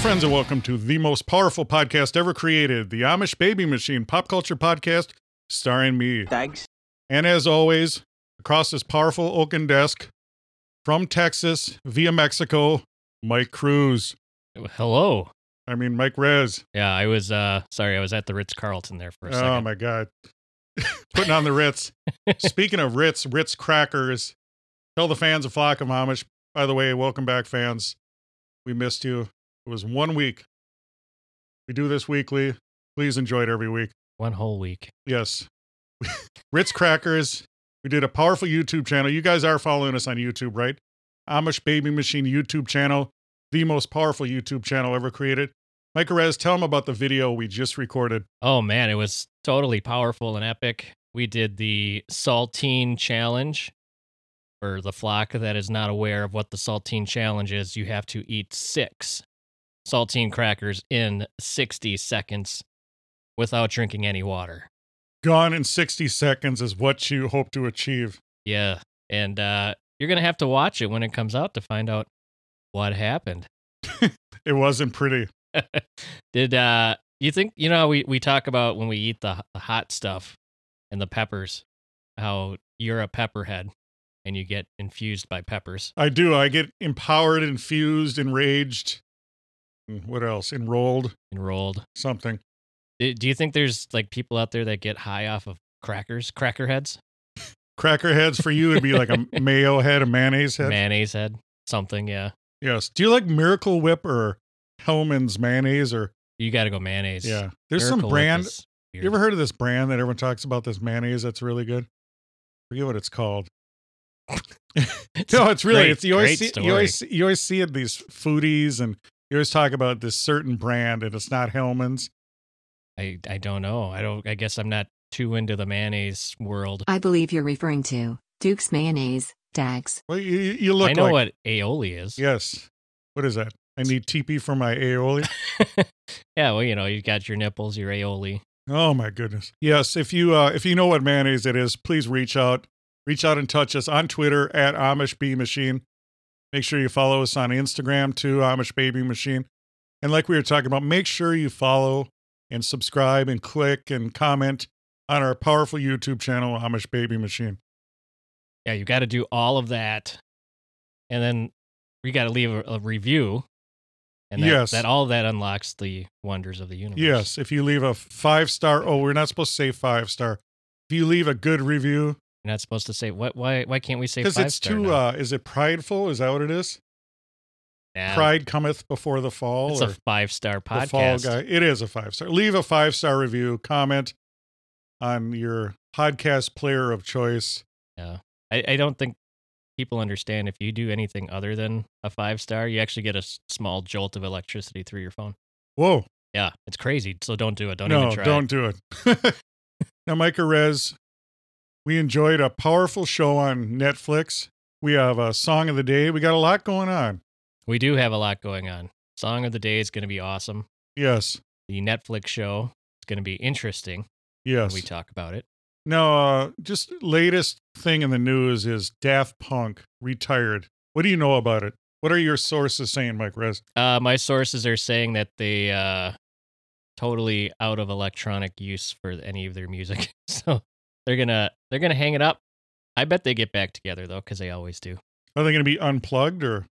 Friends, and welcome to the most powerful podcast ever created, the Amish Baby Machine Pop Culture Podcast, starring me. Thanks. And as always, across this powerful oaken desk, from Texas via Mexico, Mike Cruz. Hello. I mean, Mike Rez. Yeah, I was uh sorry, I was at the Ritz Carlton there for a Oh, second. my God. Putting on the Ritz. Speaking of Ritz, Ritz crackers. Tell the fans of Flock of Amish, by the way, welcome back, fans. We missed you. It was one week. We do this weekly. Please enjoy it every week. One whole week. Yes. Ritz Crackers. We did a powerful YouTube channel. You guys are following us on YouTube, right? Amish Baby Machine YouTube channel, the most powerful YouTube channel ever created. Mike Perez, tell them about the video we just recorded. Oh man, it was totally powerful and epic. We did the saltine challenge. For the flock that is not aware of what the saltine challenge is, you have to eat six saltine crackers in 60 seconds without drinking any water. Gone in 60 seconds is what you hope to achieve. Yeah. And uh, you're going to have to watch it when it comes out to find out what happened. It wasn't pretty. Did uh you think you know how we we talk about when we eat the, the hot stuff and the peppers how you're a pepperhead and you get infused by peppers. I do. I get empowered, infused, enraged. And What else? Enrolled, Enrolled. something. Do do you think there's like people out there that get high off of crackers, cracker heads, Cracker heads for you would be like a mayo head, a mayonnaise head. mayonnaise head, something? Yeah, Yes. Do you like Miracle Whip or Hellmann's mayonnaise or you got to go mayonnaise. yeah? There's Miracle some brand. You ever heard of this brand that everyone talks about? This mayonnaise that's really good. forget what it's called. no, it's really great- it's you always see you always you always see it these foodies and you always talk about this certain brand and it's not Hellmann's. I I don't know. I don't. I guess I'm not too into the mayonnaise world. I believe you're referring to Duke's mayonnaise, Dags. Well, you, you look I know like what aioli is. yes. What is that? I need TP for my aioli. yeah, well, you know, you got your nipples, your aioli. Oh my goodness. Yes, if you uh if you know what mayonnaise it is, please reach out. Reach out and touch us on Twitter at Amish Bee Machine. Make sure you follow us on Instagram too, Amish Baby Machine. And like we were talking about, make sure you follow and subscribe and click and comment on our powerful YouTube channel, Amish Baby Machine. Yeah, you got to do all of that, and then you got to leave a, a review, and that, Yes. that all that unlocks the wonders of the universe. Yes, if you leave a five star, oh, we're not supposed to say five star. If you leave a good review, you're not supposed to say what. Why? Why can't we say because it's too, now? uh, is it prideful? Is that what it is? Nah, Pride cometh before the fall. It's a five star podcast. Guy. It is a five star. Leave a five star review, comment on your podcast player of choice. Yeah, I, I don't think people understand if you do anything other than a five star, you actually get a small jolt of electricity through your phone. Whoa. Yeah, it's crazy. So don't do it. Don't no, even try. don't do it. now, Micah Rez, we enjoyed a powerful show on Netflix. We have a song of the day. We got a lot going on. We do have a lot going on. Song of the day is going to be awesome. Yes. The Netflix show is going to be interesting Yes. we talk about it. Now, uh, just latest thing in the news is Daft Punk retired. What do you know about it? What are your sources saying, Mike Rez? Uh, my sources are saying that they uh, totally out of electronic use for any of their music, so they're gonna they're gonna hang it up. I bet they get back together though, because they always do. Are they going to be unplugged or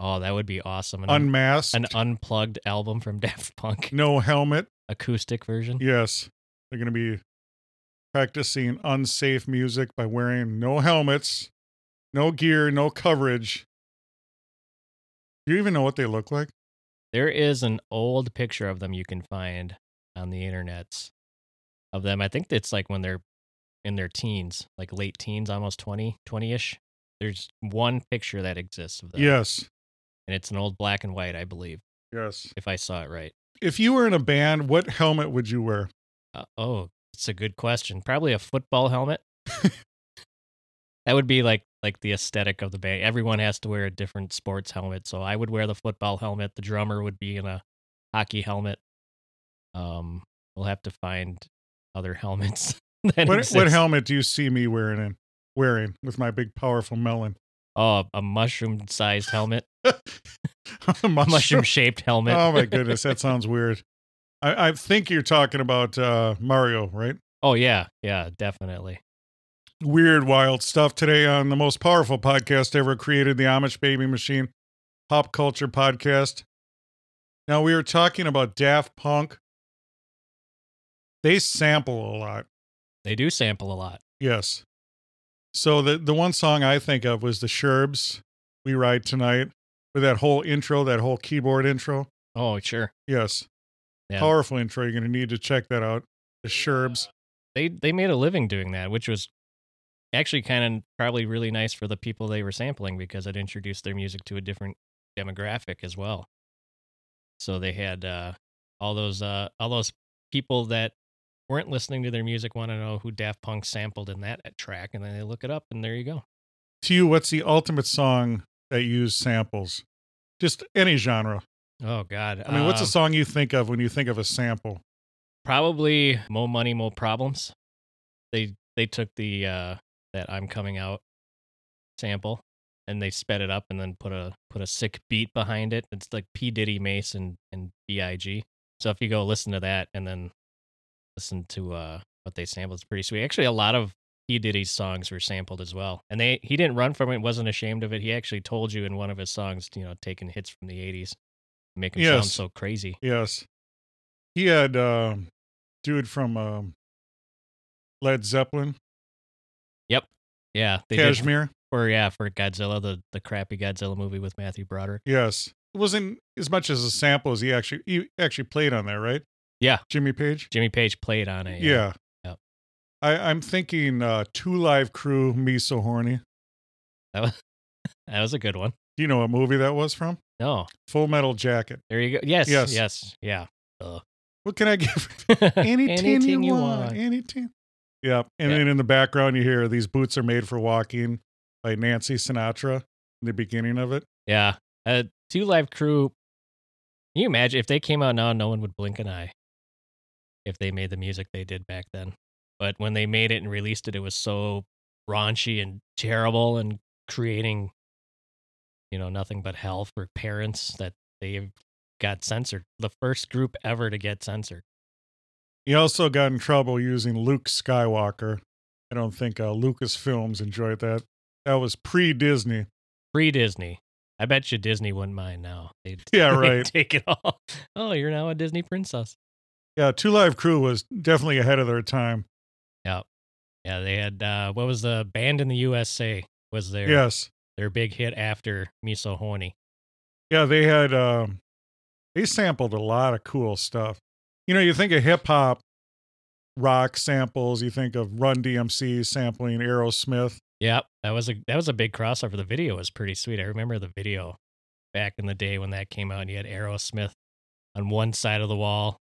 Oh, that would be awesome. An, un- unmasked? an unplugged album from Daft Punk, no helmet? acoustic version. Yes. They're going to be practicing unsafe music by wearing no helmets, no gear, no coverage. Do you even know what they look like? There is an old picture of them you can find on the internets of them. I think it's like when they're in their teens, like late teens, almost 20, 20-ish. There's one picture that exists of them. Yes. And it's an old black and white, I believe, Yes. if I saw it right. If you were in a band, what helmet would you wear? Uh, oh, it's a good question. Probably a football helmet. that would be like like the aesthetic of the band. Everyone has to wear a different sports helmet, so I would wear the football helmet. The drummer would be in a hockey helmet. Um, we'll have to find other helmets. What, what helmet do you see me wearing in, wearing with my big powerful melon? Oh, a mushroom-sized helmet, Mushroom- mushroom-shaped helmet. Oh my goodness, that sounds weird. I, I think you're talking about uh, Mario, right? Oh yeah, yeah, definitely. Weird, wild stuff today on the most powerful podcast ever created, the Amish Baby Machine Pop Culture Podcast. Now we were talking about Daft Punk. They sample a lot. They do sample a lot. Yes. So the the one song I think of was the Sherbs, "We Ride Tonight," with that whole intro, that whole keyboard intro. Oh sure. Yes, Yeah. powerful intro. You're going to need to check that out. The Sherbs. they they made a living doing that, which was actually kind of probably really nice for the people they were sampling because it introduced their music to a different demographic as well. So they had uh, all those uh, all those people that weren't listening to their music want to know who Daft Punk sampled in that track, and then they look it up, and there you go. To you, what's the ultimate song that used samples? Just any genre. Oh God! I mean, what's a Um, song you think of when you think of a sample? Probably "Mo Money, Mo Problems." They they took the uh, that "I'm Coming Out" sample and they sped it up and then put a put a sick beat behind it. It's like P Diddy, Mase, and and Big. So if you go listen to that and then listen to uh, what they sampled, it's pretty sweet. Actually, a lot of P Diddy's songs were sampled as well, and they he didn't run from it, wasn't ashamed of it. He actually told you in one of his songs, you know, taking hits from the '80s, make him sound so crazy. Yes, he had um, dude from um, Led Zeppelin, Yep. Yeah, they did Kashmir. for yeah for Godzilla, the the crappy Godzilla movie with Matthew Broderick. Yes, it wasn't as much as a sample as he actually he actually played on there, right? Yeah. Jimmy Page. Jimmy Page played on it. Yeah. Yep. I, I'm thinking uh, Two Live Crew, Me So Horny. that was that was a good one. Do you know what movie that was from? No, Full Metal Jacket. there you go. Yes, Yes. yes, yeah. Uh. What can I give? Anything, you, want. Anything. Yeah. And Yeah. then in the background, you hear These Boots Are Made for Walking by Nancy Sinatra in the beginning of it. Yeah. Uh, Two Live Crew. Can you imagine if they came out now, no one would blink an eye if they made the music they did back then. But when they made it and released it, it was so raunchy and terrible and creating, you know, nothing but hell for parents that they got censored. The first group ever to get censored. He also got in trouble using Luke Skywalker. I don't think uh, Lucasfilms enjoyed that. That was pre Disney. Pre Disney. I bet you Disney wouldn't mind now. They'd, Yeah, right. take it all. Oh, you're now a Disney princess. Yeah, Two Live Crew was definitely ahead of their time. Yeah, yeah, they had uh what was the Banned in the USA was their Yes. their big hit after Me So Horny. Yeah, they had um they sampled a lot of cool stuff. You know, you think of hip hop rock samples, you think of Run DMC sampling Aerosmith. Yep, that was a that was a big crossover. The video was pretty sweet. I remember the video back in the day when that came out and you had Aerosmith on one side of the wall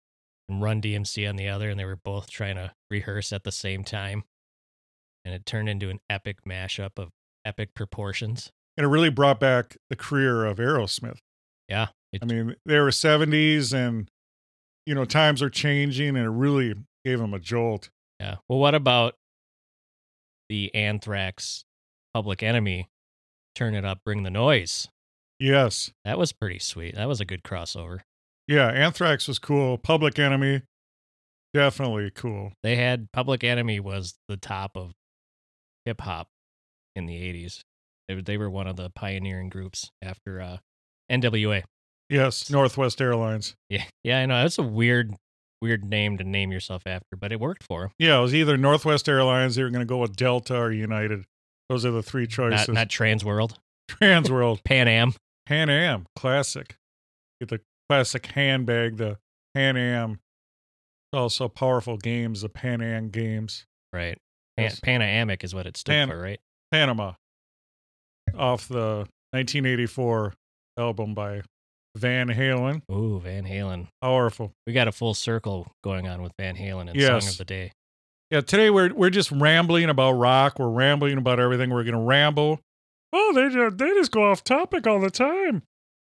and Run DMC on the other and they were both trying to rehearse at the same time. And it turned into an epic mashup of epic proportions. And it really brought back the career of Aerosmith. Yeah. It, I mean, they were 70s and you know, times are changing and it really gave them a jolt. Yeah. Well, what about the Anthrax Public Enemy? Turn it up, bring the noise. Yes. That was pretty sweet. That was a good crossover. Yeah, Anthrax was cool. Public Enemy definitely cool. They had Public Enemy was the top of hip hop in the 80s. They, were- they were one of the pioneering groups after uh, NWA. Yes, Northwest Airlines. Yeah. Yeah, I know. That's a weird, weird name to name yourself after, but it worked for 'em. Yeah, it was either Northwest Airlines, they were going to go with Delta or United. Those are the three choices. Not, not Trans World, Trans World. Pan Am. Pan Am Classic. Get the classic handbag, the Pan Am. Also powerful games, the Pan Am games. Right. Pan- Yes. Panamic is what it stood Pan- for, right? Panama. Off the 1984 album by Van Halen. Ooh, Van Halen. Powerful. We got a full circle going on with Van Halen and Yes. Song of the Day. Yeah, today we're we're just rambling about rock. We're rambling about everything. We're gonna ramble. Oh, they just they just go off topic all the time.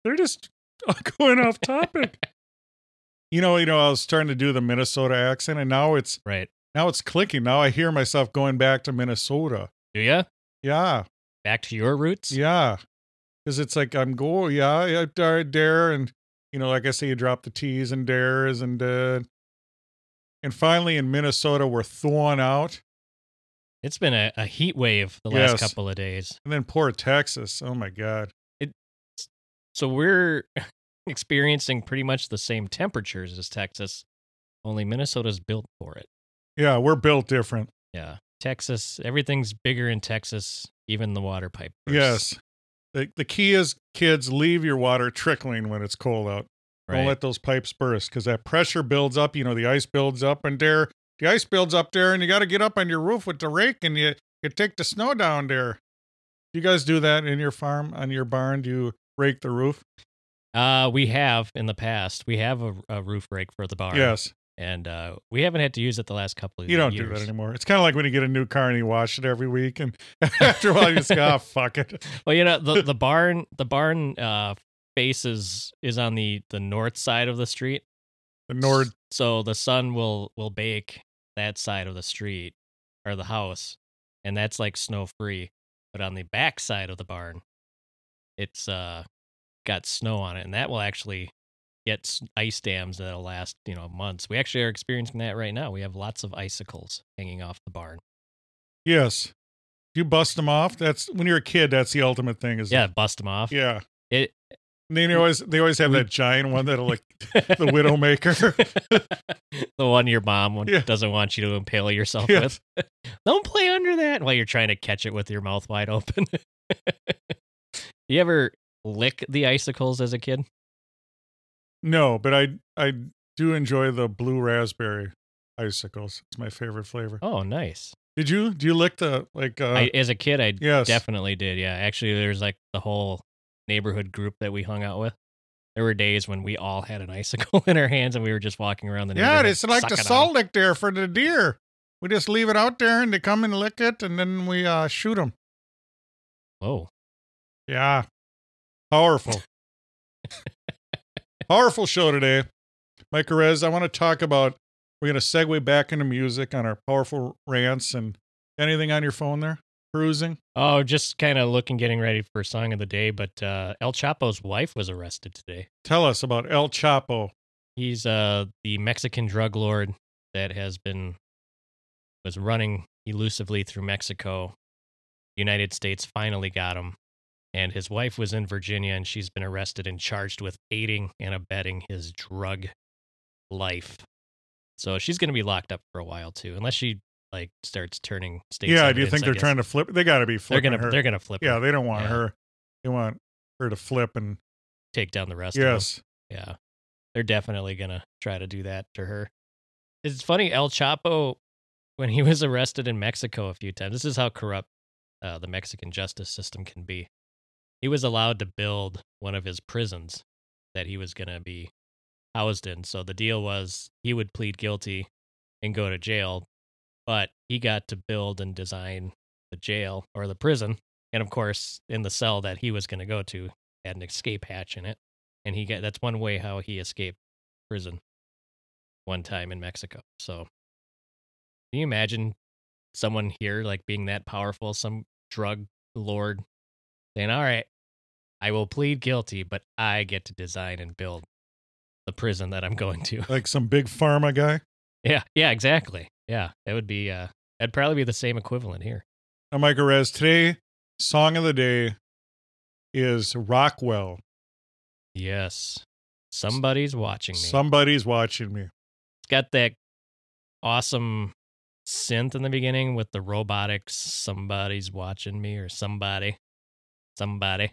They're just going off topic. you know, you know, I was starting to do the Minnesota accent, and now it's Right. now it's clicking. Now I hear myself going back to Minnesota. Do ya? Yeah, Back to your roots? yeah, because it's like I'm go, yeah, yeah, dare, dare, and you know, like I say, you drop the T's and dares, and uh, and finally in Minnesota we're thawing out. It's been a, a heat wave the last Yes. couple of days. And then poor Texas. Oh my God. So we're experiencing pretty much the same temperatures as Texas, only Minnesota's built for it. Yeah, we're built different. Yeah. Texas, everything's bigger in Texas, even the water pipe. bursts. Yes. The, the key is, kids, leave your water trickling when it's cold out. Right. Don't let those pipes burst because that pressure builds up. You know, the ice builds up and there. The ice builds up there, and you got to get up on your roof with the rake and you, you take the snow down there. You guys do that in your farm, on your barn? Do you rake the roof? Uh, we have in the past. We have a, a roof rake for the barn. Yes. And uh, we haven't had to use it the last couple of years. You don't years. do that anymore. It's kind of like when you get a new car and you wash it every week, and after a while you just go, oh, fuck it. Well, you know, the, the barn the barn uh faces is on the the north side of the street. The Nord So the sun will will bake that side of the street or the house, and that's like snow free. But on the back side of the barn, it's uh got snow on it, and that will actually get ice dams that'll last you know months. We actually are experiencing that right now. We have lots of icicles hanging off the barn. Yes. You bust them off. That's when you're a kid. That's the ultimate thing. Is Yeah, bust them off. yeah. It And then they always they always have We- that giant one that'll like the Widowmaker. the one your mom Yeah. doesn't want you to impale yourself Yes. with. Don't play under that while you're trying to catch it with your mouth wide open. You ever lick the icicles as a kid? no, but I I do enjoy the blue raspberry icicles. It's my favorite flavor. Oh, nice. Did you do you lick the like uh I, as a kid, I yes. definitely did. Yeah, actually, there's like the whole neighborhood group that we hung out with. There were days when we all had an icicle in our hands and we were just walking around the neighborhood. Yeah, it's like the sucking on lick there for the deer. We just leave it out there and they come and lick it and then we uh shoot them. Whoa. Yeah. Powerful. Powerful show today. Mike Perez, I want to talk about we're gonna segue back into music on our powerful rants and anything on your phone there? Cruising? Oh, just kind of looking, getting ready for song of the day. But uh, El Chapo's wife was arrested today. Tell us about El Chapo. He's uh the Mexican drug lord that has been was running elusively through Mexico. United States finally got him. And his wife was in Virginia and she's been arrested and charged with aiding and abetting his drug life. So she's going to be locked up for a while too, unless she like starts turning states. yeah, do you think they're trying to flip? They got to be They're flipping gonna her. they're gonna flip. yeah, her, they don't want Yeah. her. They want her to flip and take down the rest. of them. yes, Yeah. They're definitely going to try to do that to her. It's funny, El Chapo, when he was arrested in Mexico a few times, this is how corrupt uh, the Mexican justice system can be. He was allowed to build one of his prisons that he was going to be housed in. So the deal was he would plead guilty and go to jail, but he got to build and design the jail or the prison. And of course, in the cell that he was going to go to, had an escape hatch in it and he got that's one way how he escaped prison one time in Mexico. So can you imagine someone here like being that powerful, some drug lord saying, All right, I will plead guilty, but I get to design and build the prison that I'm going to. like some big pharma guy. yeah, yeah, exactly. Yeah. That would be uh that'd probably be the same equivalent here. I'm Mike Perez. Today, song of the day is Rockwell. Yes. Somebody's watching me. Somebody's watching me. It's got that awesome synth in the beginning with the robotics. Somebody's watching me or somebody. Somebody.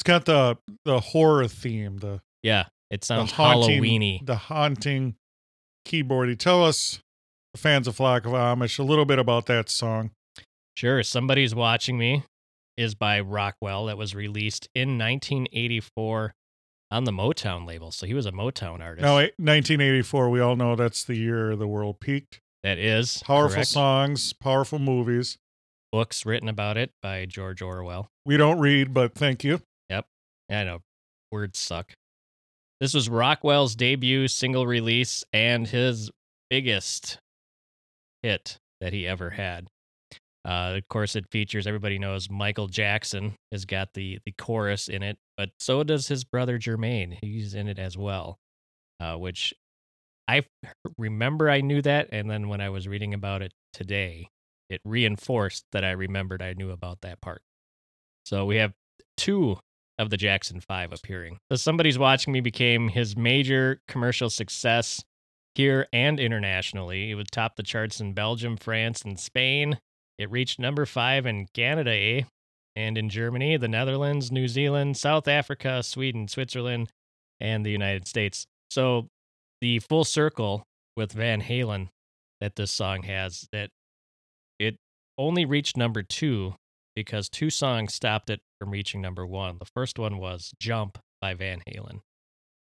It's got the the horror theme, the Yeah, it the sounds haunting, Halloweeny. the haunting keyboardy. Tell us, fans of Flock of Amish, a little bit about that song. Sure, somebody's watching me is by Rockwell that was released in 1984 on the Motown label. So he was a Motown artist. Now, eh, 1984, we all know that's the year the world peaked. that is Powerful correct. songs, powerful movies. Books written about it by George Orwell. We don't read, but thank you. I know words suck. This was Rockwell's debut single release and his biggest hit that he ever had. Uh, of course, it features everybody knows Michael Jackson has got the the chorus in it, but so does his brother Jermaine. He's in it as well, uh, which I remember I knew that, and then when I was reading about it today, it reinforced that I remembered I knew about that part. So we have two of the Jackson Five appearing. So Somebody's Watching Me became his major commercial success here and internationally. It would top the charts in Belgium, France, and Spain. It reached number five in Canada, eh? and in Germany, the Netherlands, New Zealand, South Africa, Sweden, Switzerland, and the United States. So the full circle with Van Halen that this song has that it only reached number two because two songs stopped it from reaching number one. The first one was Jump by Van Halen.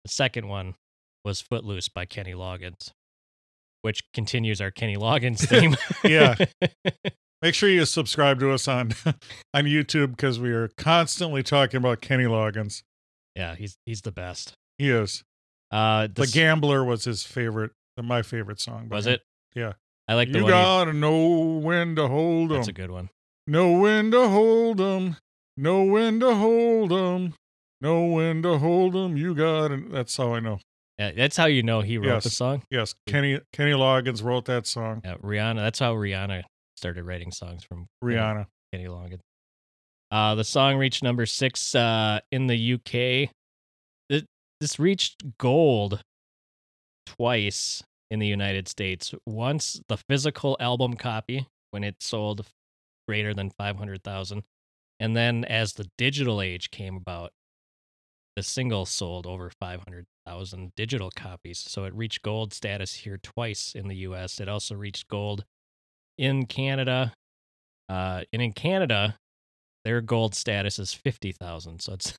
The second one was Footloose by Kenny Loggins, which continues our Kenny Loggins theme. Yeah. Make sure you subscribe to us on on YouTube because we are constantly talking about Kenny Loggins. yeah, he's he's the best. He is. Uh, The this- Gambler was his favorite, my favorite song. was him. it? Yeah. I like the You one. he- gotta know when to hold hold 'em. that's a good one. Know when to hold 'em. Know when to hold 'em. Know when to hold 'em. You got to That's how I know. Yeah, that's how you know he wrote the song. Yes, Kenny Kenny Loggins wrote that song. Yeah, Rihanna. That's how Rihanna started writing songs from Rihanna. Kenny Loggins. Uh, the song reached number six uh, in the UK. It, this reached gold twice in the United States. Once the physical album copy when it sold greater than 500,000. And then as the digital age came about, the single sold over 500,000 digital copies. So it reached gold status here twice in the US. It also reached gold in Canada. Uh, and in Canada, their gold status is 50,000. So it's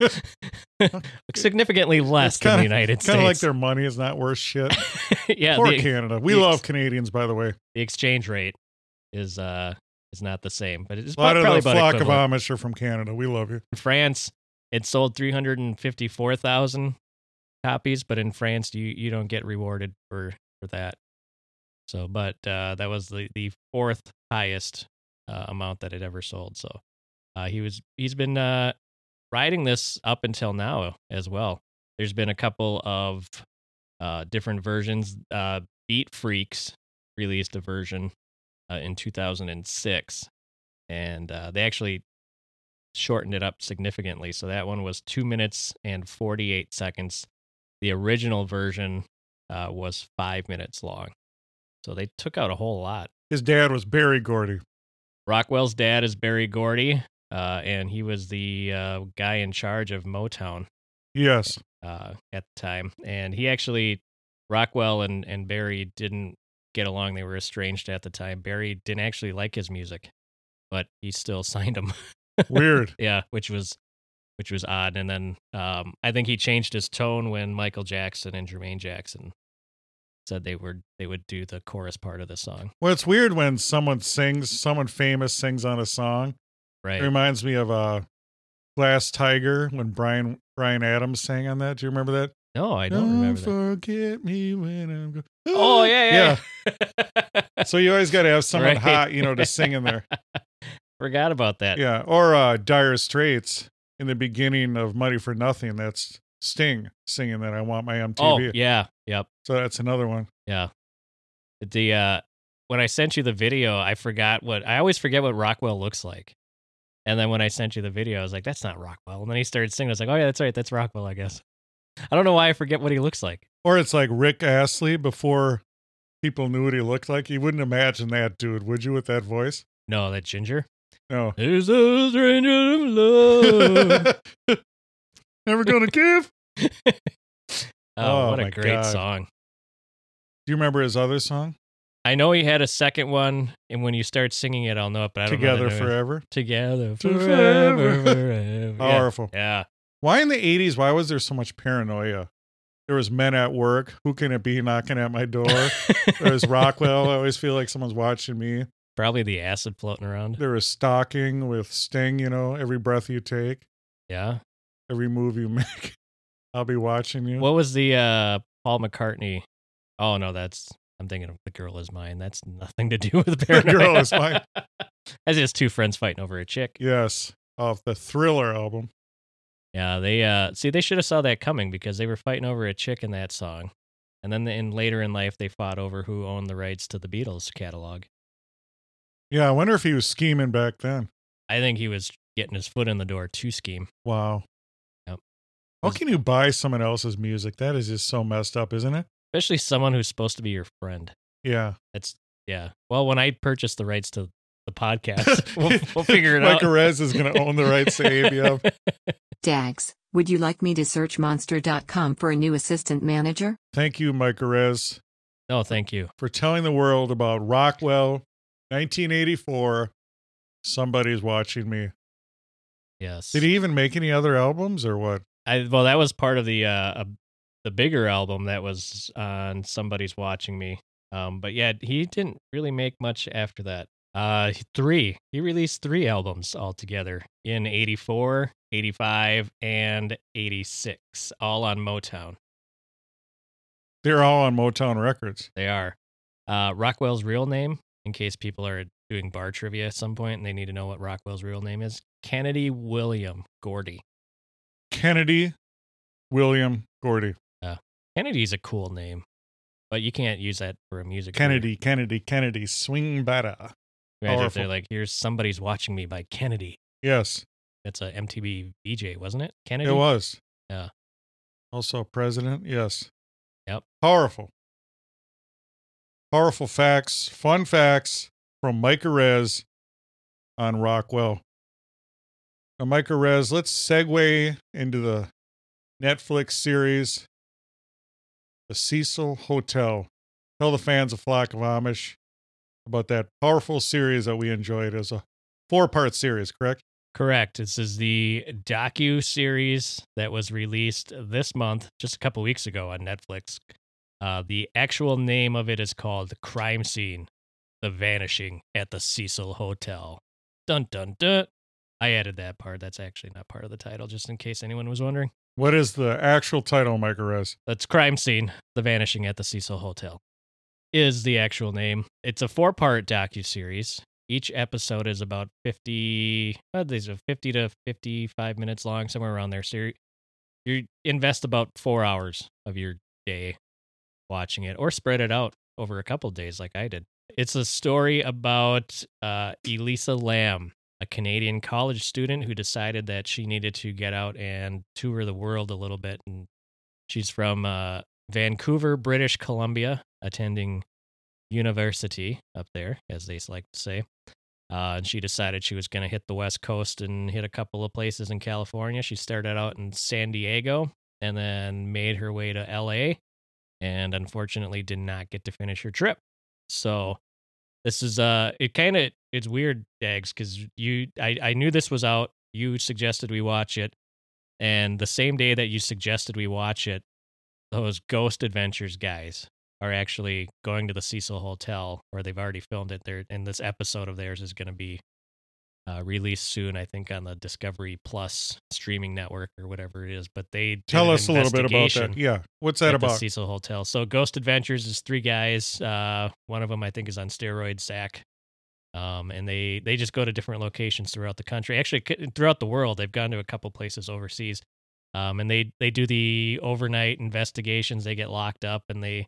significantly less It's than the kinda- United Kind of like their money is not worth shit. yeah, Poor the, Canada. We the love Canadians, by the way. the exchange rate is uh is not the same, but it's A lot of probably the flock of. Amish are from Canada. We love you. In France, it sold 354,000 copies, but in France, you you don't get rewarded for for that. So, but uh, that was the the fourth highest uh, amount that it ever sold. So, uh, he was he's been uh, riding this up until now as well. There's been a couple of uh, different versions. Uh, Beatfreakz released a version uh, in 2006, and uh, they actually shortened it up significantly. So that one was two minutes and 48 seconds. The original version uh, was five minutes long. So they took out a whole lot. His dad was Berry Gordy. Rockwell's dad is Berry Gordy, uh, and he was the uh, guy in charge of Motown Yes. uh, at the time. And he actually, Rockwell and, and Berry didn't get along. They were estranged at the time. Berry didn't actually like his music, but he still signed him. Weird. yeah, which was which was odd. And then um, I think he changed his tone when Michael Jackson and Jermaine Jackson said they were they would do the chorus part of the song. Well, it's weird when someone sings, someone famous sings on a song. Right. It reminds me of uh, Glass Tiger when Bryan Bryan Adams sang on that. Do you remember that? No, I don't remember that. forget me when I'm go- Oh yeah, yeah. yeah. So you always got to have someone Right. hot, you know, to sing in there. Forgot about that. Yeah. Or uh, Dire Straits in the beginning of Money for Nothing. That's Sting singing that I want my MTV. Oh yeah. Yep. So that's another one. Yeah. The uh when I sent you the video, I forgot what I always forget what Rockwell looks like. And then when I sent you the video, I was like, that's not Rockwell. And then he started singing. I was like, oh yeah, that's right, that's Rockwell, I guess. I don't know why I forget what he looks like. Or it's like Rick Astley before people knew what he looked like. You wouldn't imagine that dude, would you, with that voice? No, that ginger. No. There's a stranger in love. Never gonna give. oh, Oh what a great God. song. Do you remember his other song? I know he had a second one, and when you start singing it, I'll know it. But I don't Together. Forever. Together Forever. forever, forever. Yeah. Powerful. Yeah. Why in the 80s, why was there so much paranoia? There was men at work. Who can it be knocking at my door? there was Rockwell. I always feel like someone's watching me. Probably the acid floating around. There was stalking with Sting, you know, every breath you take, Yeah. every move you make. I'll be watching you. What was the uh Paul McCartney? Oh no, that's I'm thinking of the girl is mine. That's nothing to do with The paranoia. Girl Is Mine. That's just two friends fighting over a chick. yes, off the Thriller album. Yeah, they uh see they should have saw that coming because they were fighting over a chick in that song. And then in later in life they fought over who owned the rights to the Beatles catalog. Yeah, I wonder if he was scheming back then. I think he was getting his foot in the door to scheme. Wow. Yep. How can you buy someone else's music? That is just so messed up, isn't it? Especially someone who's supposed to be your friend. Yeah. That's yeah. Well, when I purchased the rights to the podcast, we'll, we'll figure it Mike out. Arez is going to own the rights to ABF. Dags, would you like me to search monster.com for a new assistant manager? Thank you, Mike Arez, no, thank you. for telling the world about Rockwell, 1984. Somebody's watching me. Yes. Did he even make any other albums or what? I well, that was part of the uh, uh the bigger album that was on Somebody's Watching Me. Um, but yeah, he didn't really make much after that. Uh, three. He released three albums altogether in 84, 85, and 86, all on Motown. They're all on Motown Records. They are. Uh, Rockwell's real name, in case people are doing bar trivia at some point and they need to know what Rockwell's real name is, Kennedy William Gordy. Kennedy, William, Gordy. Yeah. Kennedy's a cool name, but you can't use that for a music. career. Kennedy, Kennedy, Kennedy, swing better. If they're like, "Here's somebody's watching me" by Kennedy. Yes, That's a MTV VJ, wasn't it? Kennedy. it was. Yeah. Also, president. Yes. Yep. Powerful. Powerful facts, fun facts from Mike Arez on Rockwell. Now, Mike Arez, let's segue into the Netflix series, The Cecil Hotel. Tell the fans of Flock of Amish about that powerful series that we enjoyed as a four part series, correct? Correct. This is the docu series that was released this month, just a couple weeks ago on Netflix. Uh, the actual name of it is called Crime Scene: The Vanishing at the Cecil Hotel. Dun dun dun. I added that part. That's actually not part of the title, just in case anyone was wondering. What is the actual title, Mike Arez? That's Crime Scene: The Vanishing at the Cecil Hotel. Is the actual name. It's a four-part docu series. Each episode is about 50 uh, these are 50 to 55 minutes long, somewhere around there. So you you invest about 4 hours of your day watching it or spread it out over a couple days like I did. It's a story about uh, Elisa Lam, a Canadian college student who decided that she needed to get out and tour the world a little bit. And she's from uh, Vancouver, British Columbia, attending university up there, as they like to say. Uh, and she decided she was going to hit the West Coast and hit a couple of places in California. She started out in San Diego and then made her way to LA and unfortunately did not get to finish her trip. So this is uh it kind of it's weird dags cuz you I I knew this was out. You suggested we watch it and the same day that you suggested we watch it those Ghost Adventures guys are actually going to the Cecil Hotel where they've already filmed it there and this episode of theirs is going to be uh, released soon I think on the Discovery Plus streaming network or whatever it is but they Tell us a little bit about that. Yeah. What's that about? Cecil Hotel. So Ghost Adventures is three guys. Uh, one of them I think is on steroids, Zak. Um, and they they just go to different locations throughout the country. Actually, throughout the world, they've gone to a couple places overseas. Um, and they they do the overnight investigations. They get locked up and they,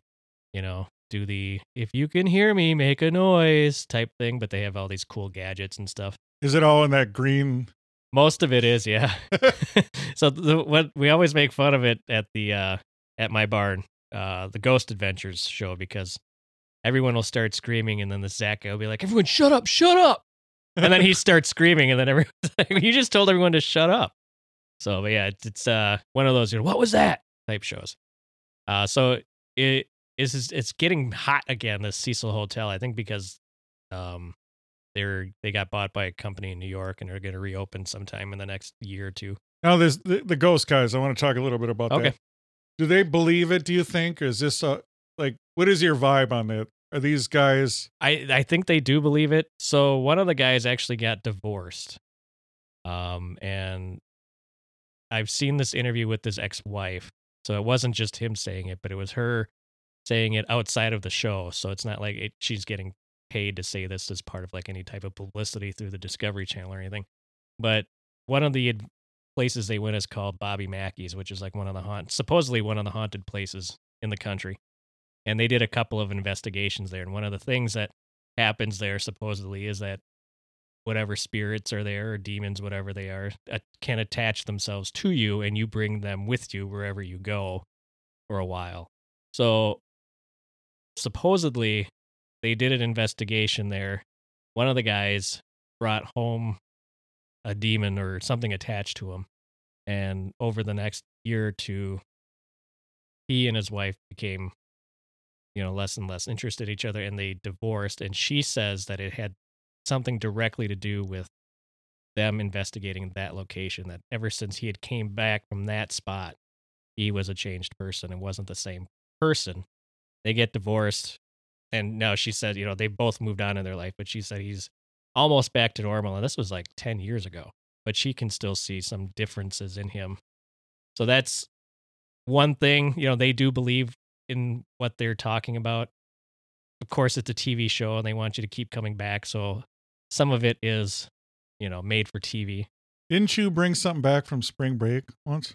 you know, do the if you can hear me, make a noise type thing. But they have all these cool gadgets and stuff. Is it all in that green? Most of it is, yeah. so the, what we always make fun of it at the uh at my barn, uh the Ghost Adventures show because everyone will start screaming and then the Zak guy will be like, "Everyone, shut up, shut up!" and then he starts screaming, and then everyone's like, "You just told everyone to shut up." So, but yeah, it's, it's uh one of those. You know, what was that type shows. Uh, so it is it's getting hot again. This Cecil Hotel, I think, because um they're they got bought by a company in New York and they're going to reopen sometime in the next year or two. Now, there's the, the ghost guys. I want to talk a little bit about Okay. that. Do they believe it? Do you think? Or is this a like? What is your vibe on it? Are these guys? I I think they do believe it. So one of the guys actually got divorced. Um and I've seen this interview with his ex-wife. So it wasn't just him saying it, but it was her saying it outside of the show. So it's not like it, she's getting paid to say this as part of like any type of publicity through the Discovery Channel or anything. But one of the places they went is called Bobby Mackey's, which is like one of the haunt, supposedly one of the haunted places in the country. And they did a couple of investigations there. And one of the things that happens there supposedly is that whatever spirits are there or demons whatever they are can attach themselves to you and you bring them with you wherever you go for a while so supposedly they did an investigation there. One of the guys brought home a demon or something attached to him and over the next year or two he and his wife became you know less and less interested in each other and they divorced and she says that it had something directly to do with them investigating that location that ever since he had came back from that spot he was a changed person and wasn't the same person they get divorced and now she said you know they both moved on in their life but she said he's almost back to normal and this was like 10 years ago but she can still see some differences in him. So that's one thing you know they do believe in what they're talking about. Of course it's a tv show and they want you to keep coming back so some of it is you know made for tv Didn't you bring something back from spring break once?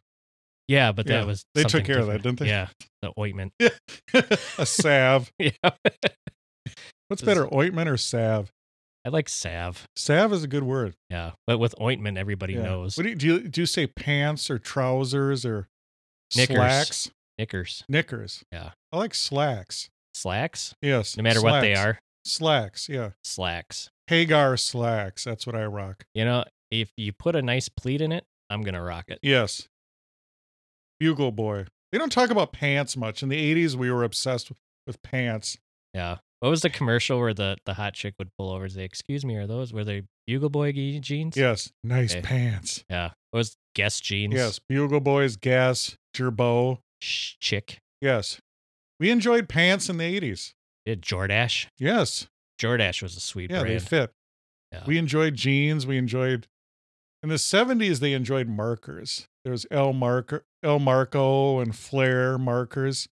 Yeah but Yeah, that was they took care of that, didn't they? yeah the ointment a salve. yeah What's better, ointment or salve? i like salve Salve is a good word. yeah but with ointment everybody Yeah. knows What do you, do you do? You say pants or trousers or Knickers. slacks? knickers Knickers. Yeah. I like slacks. slacks Yes. no matter what they are Slacks. Yeah. slacks Haggar slacks. That's what I rock. you know if you put a nice pleat in it i'm gonna rock it Yes. Bugle boy. They don't talk about pants much. In the 80s, we were obsessed with, pants. yeah what was the commercial where the the hot chick would pull over and say excuse me are those were they bugle boy ge- jeans Yes. Nice Okay. pants. yeah what was guess jeans Yes. Bugle boys, gas, Girbaud. Sh- chick Yes. We enjoyed pants in the 80s. Did Jordache? Yes. Jordache was a sweet Yeah, they fit. Yeah. We enjoyed jeans. We enjoyed in the 70s they enjoyed markers. There was El Marko, El Marko and Flair markers.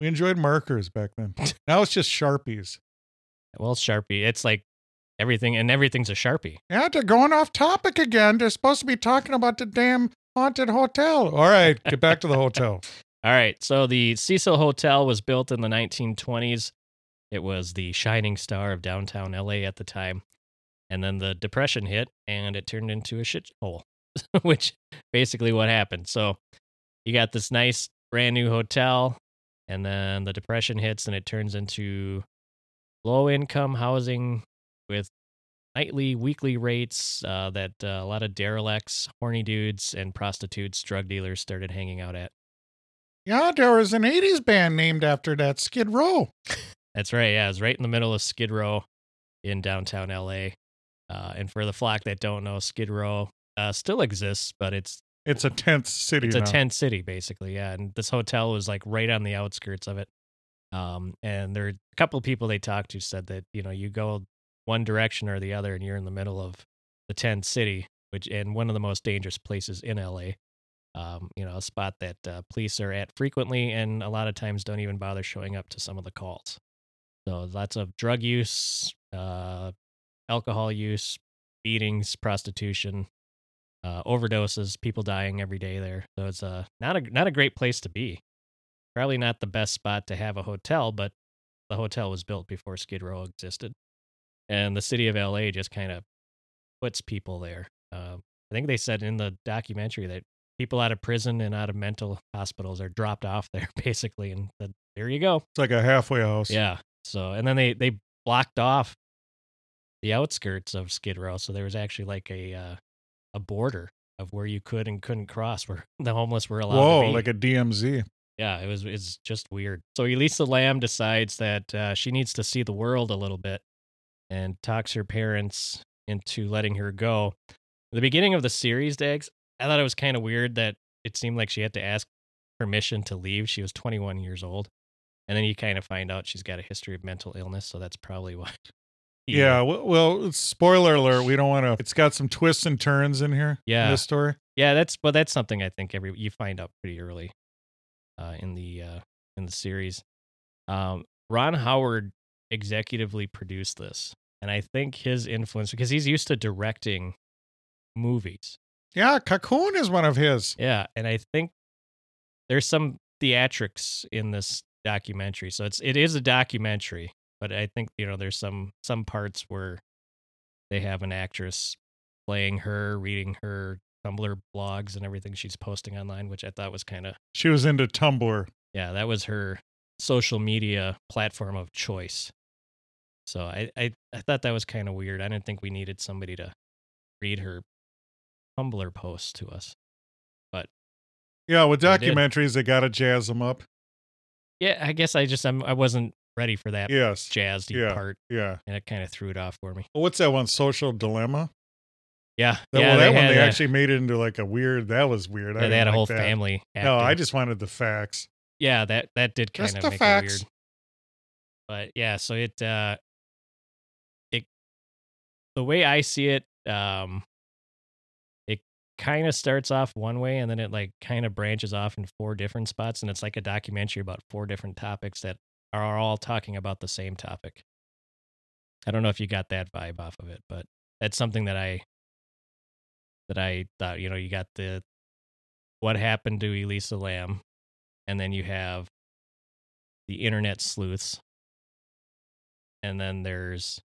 We enjoyed markers back then. now it's just Sharpies. well, Sharpie. It's like everything, and everything's a Sharpie. Yeah, they're going off topic again. They're supposed to be talking about the damn haunted hotel. All right, get back to the hotel. All right. So the Cecil Hotel was built in the 1920s. It was the shining star of downtown LA at the time. And then the depression hit and it turned into a shithole, which basically what happened. So you got this nice brand new hotel and then the depression hits and it turns into low income housing with nightly, weekly rates uh, that uh, a lot of derelicts, horny dudes, and prostitutes, drug dealers started hanging out at. Yeah, there was an 80s band named after that, Skid Row. That's right. Yeah, it was right in the middle of Skid Row in downtown LA. Uh, and for the flock that don't know, Skid Row uh, still exists, but it's It's a 10th city it's a now. tent city basically. Yeah, and this hotel was like right on the outskirts of it. Um, and there are a couple of people they talked to said that you know you go one direction or the other, and you're in the middle of the tent city, which and one of the most dangerous places in LA. Um, you know, a spot that uh, police are at frequently, and a lot of times don't even bother showing up to some of the calls. So lots of drug use, uh, alcohol use, beatings, prostitution, uh, overdoses, people dying every day there. So it's a not a not a great place to be. Probably not the best spot to have a hotel, but the hotel was built before Skid Row existed, and the city of LA just kind of puts people there. Um, I think they said in the documentary that people out of prison and out of mental hospitals are dropped off there basically, and said, there you go. It's like a halfway house. Yeah. So and then they they blocked off the outskirts of Skid Row, so there was actually like a uh, a border of where you could and couldn't cross, where the homeless were allowed. Whoa, to be. like a DMZ. yeah, it was it's just weird. So Elisa Lam decides that uh, she needs to see the world a little bit, and talks her parents into letting her go. The beginning of the series, Dags, I thought it was kind of weird that it seemed like she had to ask permission to leave. She was 21 years old. And then you kind of find out she's got a history of mental illness, so that's probably why. Yeah. Well, well, spoiler alert. We don't want to. It's got some twists and turns in here. in Yeah. this story. Yeah, that's but that's something I think every you find out pretty early uh, in the uh, in the series. Um, Ron Howard executively produced this, and I think his influence because he's used to directing movies. Yeah, Cocoon is one of his. Yeah, and I think there's some theatrics in this documentary. So it's it is a documentary, but I think you know there's some some parts where they have an actress playing her, reading her Tumblr blogs and everything she's posting online, which I thought was kind of She was into Tumblr. yeah, that was her social media platform of choice. So I I, I thought that was kind of weird. I didn't think we needed somebody to read her Tumblr posts to us. But yeah, with They documentaries, they got to jazz them up. Yeah, I guess I just I'm, I wasn't ready for that Yes. jazzed Yeah. part, Yeah. and it kind of threw it off for me. Well, what's that one? Social Dilemma. Yeah, That, yeah, well, that one they a- actually made it into like a weird. That was weird. I they had a like whole that. family. No, I just wanted the facts. yeah that that did kind Just of make facts. it weird. But yeah, so it uh, it the way I see it, um, it kind of starts off one way and then it like kind of branches off in four different spots, and it's like a documentary about four different topics that are all talking about the same topic. I don't know if you got that vibe off of it, but that's something that I that I thought, you know, you got the what happened to Elisa Lam, and then you have the internet sleuths, and then there's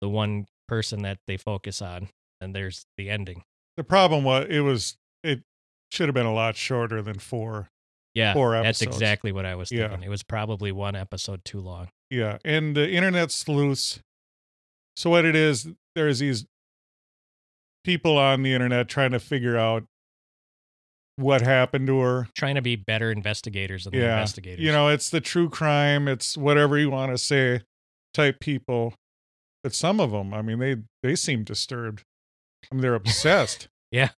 the one person that they focus on, and there's the ending. The problem was it was it should have been a lot shorter than four. Yeah, Four that's exactly what I was Yeah. thinking. It was probably one episode too long. Yeah, and the internet sleuths. So what it is, there's these people on the internet trying to figure out what happened to her. Trying to be better investigators than the Yeah, investigators. You know, it's the true crime, it's whatever you want to say type people. But some of them, I mean, they they seem disturbed. I mean, they're obsessed. Yeah.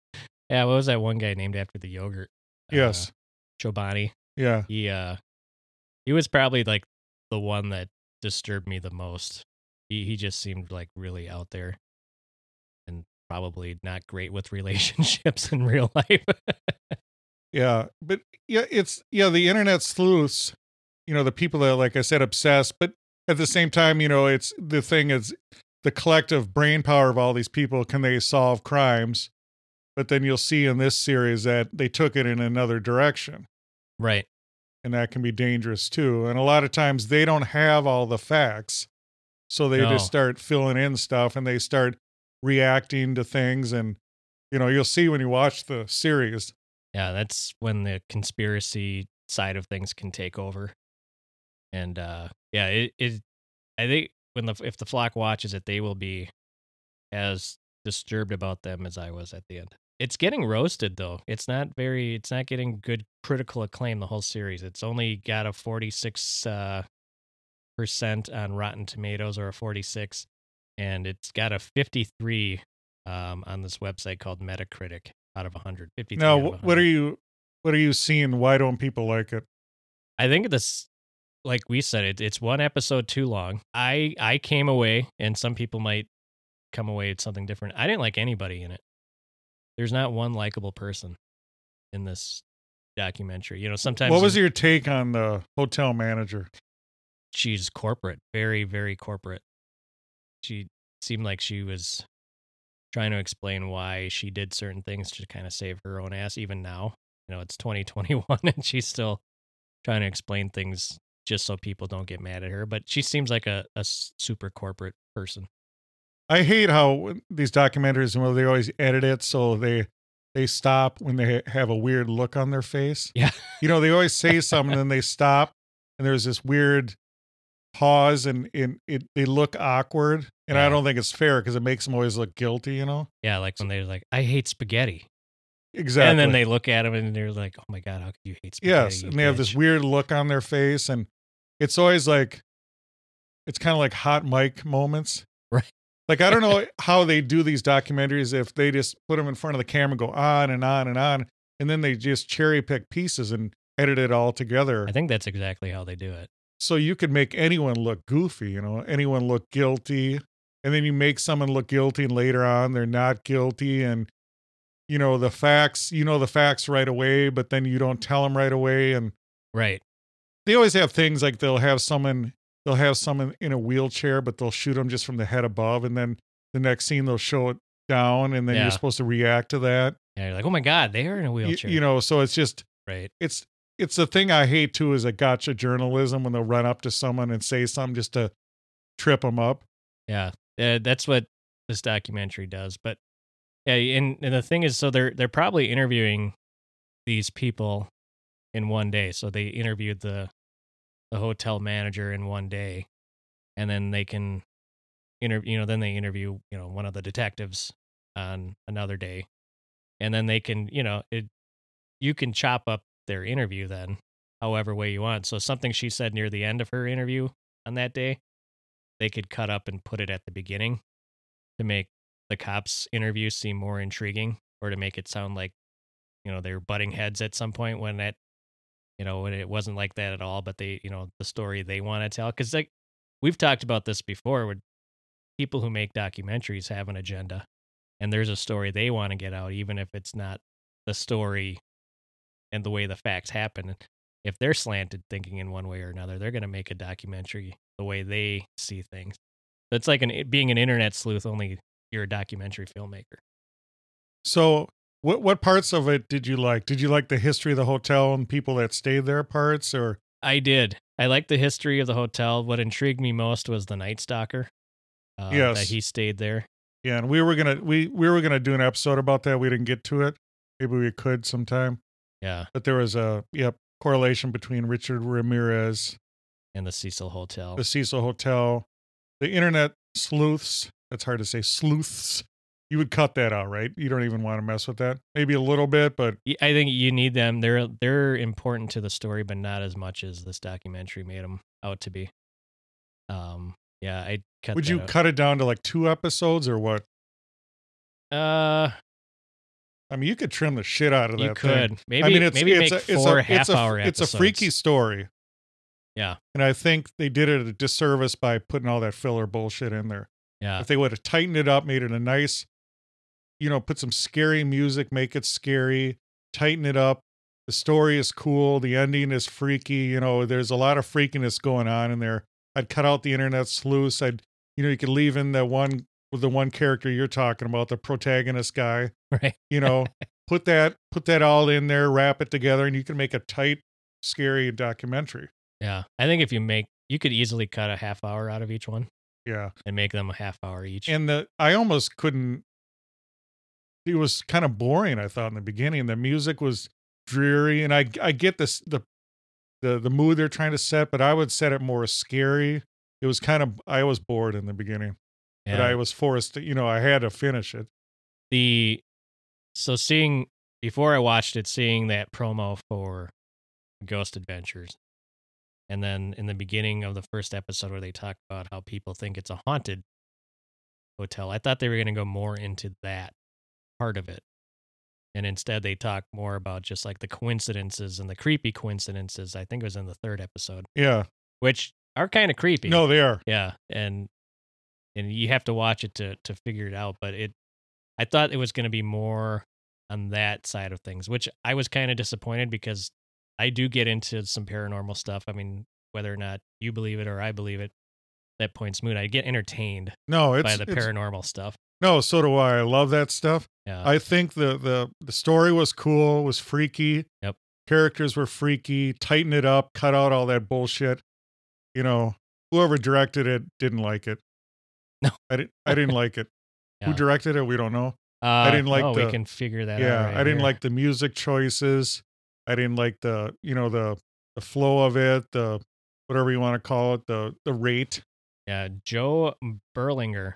Yeah. What was that one guy named after the yogurt? yes. uh, Chobani. Yeah. he uh he was probably like the one that disturbed me the most he he just seemed like really out there and probably not great with relationships in real life Yeah, but yeah, it's yeah, the internet sleuths, you know, the people that like I said obsessed, but at the same time, you know, it's the thing is the collective brain power of all these people can they solve crimes? But then you'll see in this series that they took it in another direction, right and that can be dangerous too. And a lot of times they don't have all the facts. So they No. just start filling in stuff and they start reacting to things and you know, you'll see when you watch the series yeah that's when the conspiracy side of things can take over and uh yeah it, it i think when the if the flock watches it they will be as disturbed about them as i was at the end it's getting roasted though it's not very it's not getting good critical acclaim the whole series it's only got a 46 uh percent on rotten tomatoes or a 46 and it's got a 53 um on this website called metacritic out of 100 53 Now, of wh- what are you what are you seeing? Why don't people like it? I think this, like we said, it, it's one episode too long. I I came away, and some people might come away with something different. I didn't like anybody in it. There's not one likable person in this documentary. You know, sometimes what was your take on the hotel manager? she's corporate, very very corporate. She seemed like she was trying to explain why she did certain things to kind of save her own ass. Even now, you know, it's 2021, and she's still trying to explain things just so people don't get mad at her. But she seems like a a super corporate person. I hate how these documentaries, and well, they always edit it so they they stop when they have a weird look on their face. Yeah. You know, they always say something and then they stop, and there's this weird pause and, and it they look awkward, and I don't think it's fair because it makes them always look guilty. You know Yeah, like when they're like, I hate spaghetti. exactly. And then they look at him and they're like, oh my God, how could you hate spaghetti? yes, and they have this weird look on their face, and it's always like it's kind of like hot mic moments. Right. Like I don't know how they do these documentaries if they just put them in front of the camera, and go on and on and on, and then they just cherry pick pieces and edit it all together. I think that's exactly how they do it. so you could make anyone look goofy, you know, anyone look guilty, and then you make someone look guilty, and later on they're not guilty, and you know the facts, you know the facts right away, but then you don't tell them right away, and Right. they always have things like they'll have someone they'll have someone in a wheelchair, but they'll shoot them just from the head above, and then the next scene they'll show it down, and then Yeah. you're supposed to react to that. And you're like, oh my God, they are in a You, wheelchair. you know, so it's just right. it's it's the thing I hate too is a gotcha journalism when they'll run up to someone and say something just to trip them up. Yeah, uh, that's what this documentary does. But yeah, and, and the thing is, so they're they're probably interviewing these people in one day. So they interviewed the the hotel manager in one day, and then they can interview. You know, then they interview you know one of the detectives on another day, and then they can you know it you can chop up their interview then however way you want. So something she said near the end of her interview on that day, they could cut up and put it at the beginning to make the cops interview seem more intriguing or to make it sound like you know they're butting heads at some point when that you know when it wasn't like that at all but they you know the story they want to tell because like we've talked about this before where people who make documentaries have an agenda and there's a story they want to get out even if it's not the story and the way the facts happen. If they're slanted thinking in one way or another they're going to make a documentary the way they see things. It's like an being an internet sleuth only you're a documentary filmmaker. So what what parts of it did you like? Did you like the history of the hotel and people that stayed there parts or I did. I liked the history of the hotel. What intrigued me most was the Night Stalker. Uh, Yes. that he stayed there. yeah, and we were gonna we we were gonna do an episode about that. We didn't get to it. Maybe we could sometime. Yeah, But there was a yep correlation between Richard Ramirez, and the Cecil Hotel. the Cecil Hotel, the internet sleuths. That's hard to say. Sleuths. You would cut that out, right? You don't even want to mess with that. Maybe a little bit, but I think you need them. They're they're important to the story, but not as much as this documentary made them out to be. Um, yeah, I cut. would you out. cut it down to like two episodes or what? Uh, I mean, you could trim the shit out of that. you could thing. maybe I mean, it's maybe it's make a, it's four a, half it's a, hour It's episodes. a freaky story. Yeah. And I think they did it a disservice by putting all that filler bullshit in there. Yeah, If they would have tightened it up, made it a nice, you know, put some scary music, make it scary, tighten it up. The story is cool. The ending is freaky. You know, there's a lot of freakiness going on in there. I'd cut out the internet sleuths. I'd, you know, you could leave in the one with the one character you're talking about, the protagonist guy. right. You know, put that put that all in there, wrap it together, and you can make a tight, scary documentary. Yeah, I think if you make, you could easily cut a half hour out of each one Yeah. and make them a half hour each. and the I almost couldn't. It was kind of boring. I thought in the beginning, the music was dreary, and I I get this the the the mood they're trying to set, but I would set it more scary. It was kind of I was bored in the beginning, but I was forced to, you know, I had to finish it. the so seeing before I watched it, seeing that promo for Ghost Adventures, and then in the beginning of the first episode where they talk about how people think it's a haunted hotel, I thought they were going to go more into that part of it, and instead they talk more about just like the coincidences and the creepy coincidences. I think it was in the third episode, Yeah, which are kind of creepy. no, they are. Yeah, and and you have to watch it to to figure it out. But it, I thought it was going to be more on that side of things, which I was kind of disappointed because I do get into some paranormal stuff. I mean, whether or not you believe it or I believe it, that point's moot. I get entertained No, it's, by the paranormal stuff. No. So do I. I love that stuff. Yeah, I think the the the story was cool, was freaky. Yep. Characters were freaky. Tighten it up, cut out all that bullshit. You know, whoever directed it didn't like it. No. I didn't. I didn't like it. Who directed it? We don't know. uh, didn't like Oh, the- we can figure that out. yeah, right I didn't here. like the music choices. I didn't like the you know the the flow of it. The whatever you want to call it, the the rate. Yeah, Joe Berlinger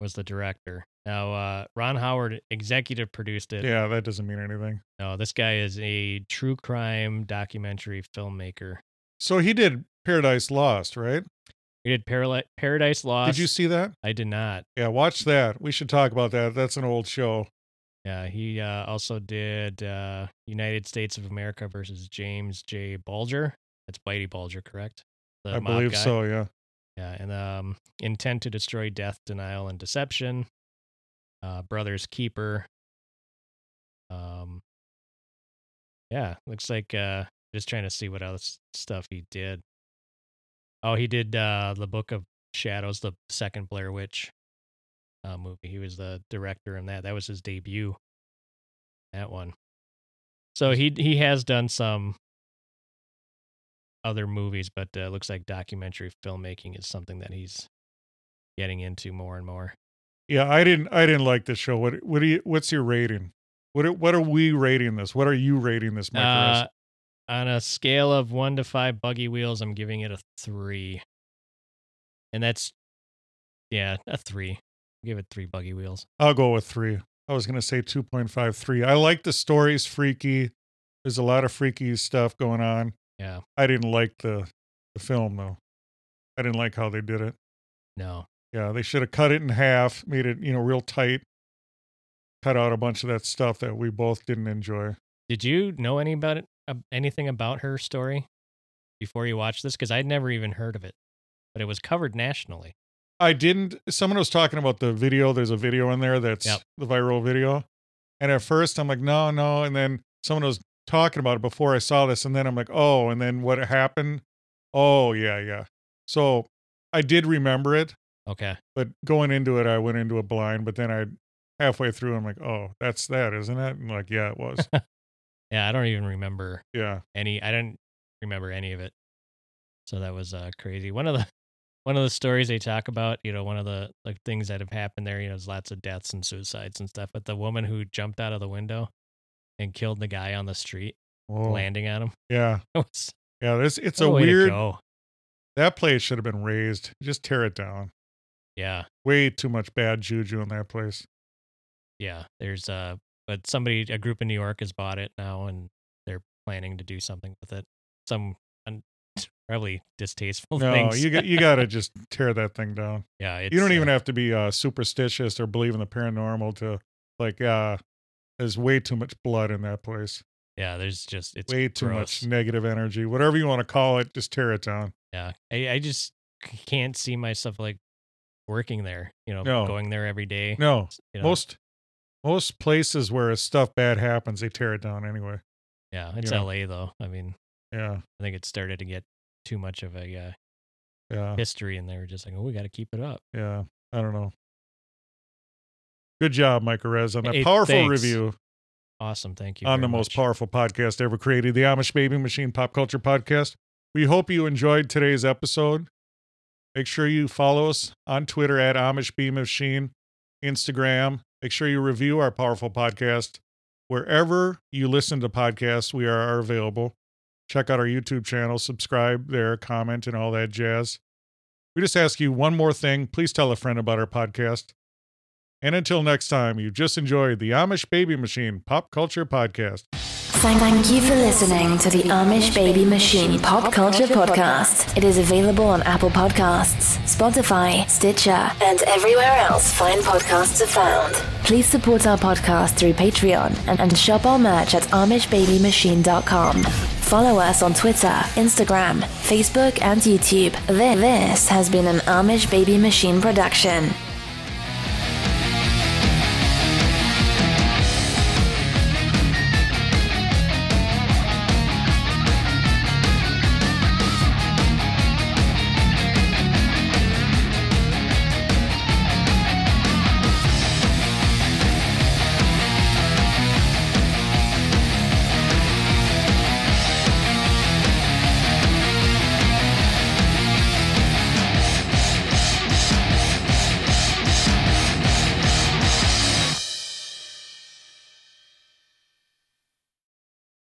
was the director. Now, uh, Ron Howard executive produced it. Yeah, that doesn't mean anything. No, this guy is a true crime documentary filmmaker. So he did Paradise Lost, right? He did Parali- Paradise Lost. Did you see that? I did not. Yeah, watch that. We should talk about that. That's an old show. Yeah, he uh, also did uh, United States of America versus James J. Bulger. That's Whitey Bulger, correct? The I believe guy? so, yeah. Yeah, and um, Intent to Destroy Death, Denial, and Deception. Uh, Brothers Keeper. Um, yeah, looks like uh, just trying to see what else stuff he did. Oh, he did uh, the Book of Shadows, the second Blair Witch uh, movie. He was the director in that. That was his debut. That one. So he he has done some other movies, but uh, looks like documentary filmmaking is something that he's getting into more and more. Yeah, I didn't I didn't like the show. What what do you what's your rating? What are, what are we rating this? What are you rating this, Mike? Uh, on a scale of one to five buggy wheels, I'm giving it a three, and that's yeah, a three. Give it three buggy wheels. I'll go with three. I was gonna say two point five three. I like the stories freaky. There's a lot of freaky stuff going on. Yeah, I didn't like the the film though. I didn't like how they did it. no, Yeah, they should have cut it in half, made it, you know, real tight. Cut out a bunch of that stuff that we both didn't enjoy. Did you know any about it, uh, anything about her story before you watched this? Because I'd never even heard of it, but it was covered nationally. I didn't. Someone was talking about the video. There's a video in there that's Yep. the viral video. And at first, I'm like, no, no. And then someone was talking about it before I saw this. And then I'm like, oh. And then what happened? Oh, yeah, yeah. So I did remember it, Okay, but going into it, I went into it blind. But then I, halfway through, I'm like, oh, that's that, isn't it? And like, yeah, it was. yeah, I don't even remember yeah. any. I didn't remember any of it. So that was uh, crazy. One of the one of the stories they talk about, you know, one of the like things that have happened there, you know, there's lots of deaths and suicides and stuff. But the woman who jumped out of the window and killed the guy on the street, Whoa. landing on him, Yeah. was Yeah. It's, it's a weird, that place should have been razed. Just tear it down. Yeah, Way too much bad juju in that place. yeah. There's uh, but somebody, a group in New York has bought it now, and they're planning to do something with it. Some un- probably distasteful No, things. you got you got to just tear that thing down. yeah, it's, you don't even uh, have to be uh, superstitious or believe in the paranormal to like. uh There's way too much blood in that place. Yeah, there's just it's way too gross. much negative energy. Whatever you want to call it, just tear it down. Yeah, I, I just can't see myself like working there. You know, No. going there every day. No, you know, most most places where stuff bad happens, they tear it down anyway. yeah, it's you know. L.A. though. I mean, Yeah, I think it started to get too much of a uh, yeah, history, and they were just like, "Oh, we got to keep it up." yeah. I don't know. Good job, Mike Rez, on that Hey, powerful thanks. review. Awesome, thank you. on the most much. powerful podcast ever created, the Amish Baby Machine Pop Culture Podcast. We hope you enjoyed today's episode. Make sure you follow us on Twitter at Amish Bee Machine, Instagram. Make sure you review our powerful podcast. Wherever you listen to podcasts, we are available. Check out our YouTube channel, subscribe there, comment, and all that jazz. We just ask you one more thing. Please tell a friend about our podcast. And until next time, you've just enjoyed the Amish Baby Machine Pop Culture Podcast. Thank you for listening to the Amish Baby Machine Pop Culture Podcast. It is available on Apple Podcasts, Spotify, Stitcher, and everywhere else fine podcasts are found. Please support our podcast through Patreon and, and shop our merch at AmishBabyMachine.com. Follow us on Twitter, Instagram, Facebook, and YouTube. This has been an Amish Baby Machine production.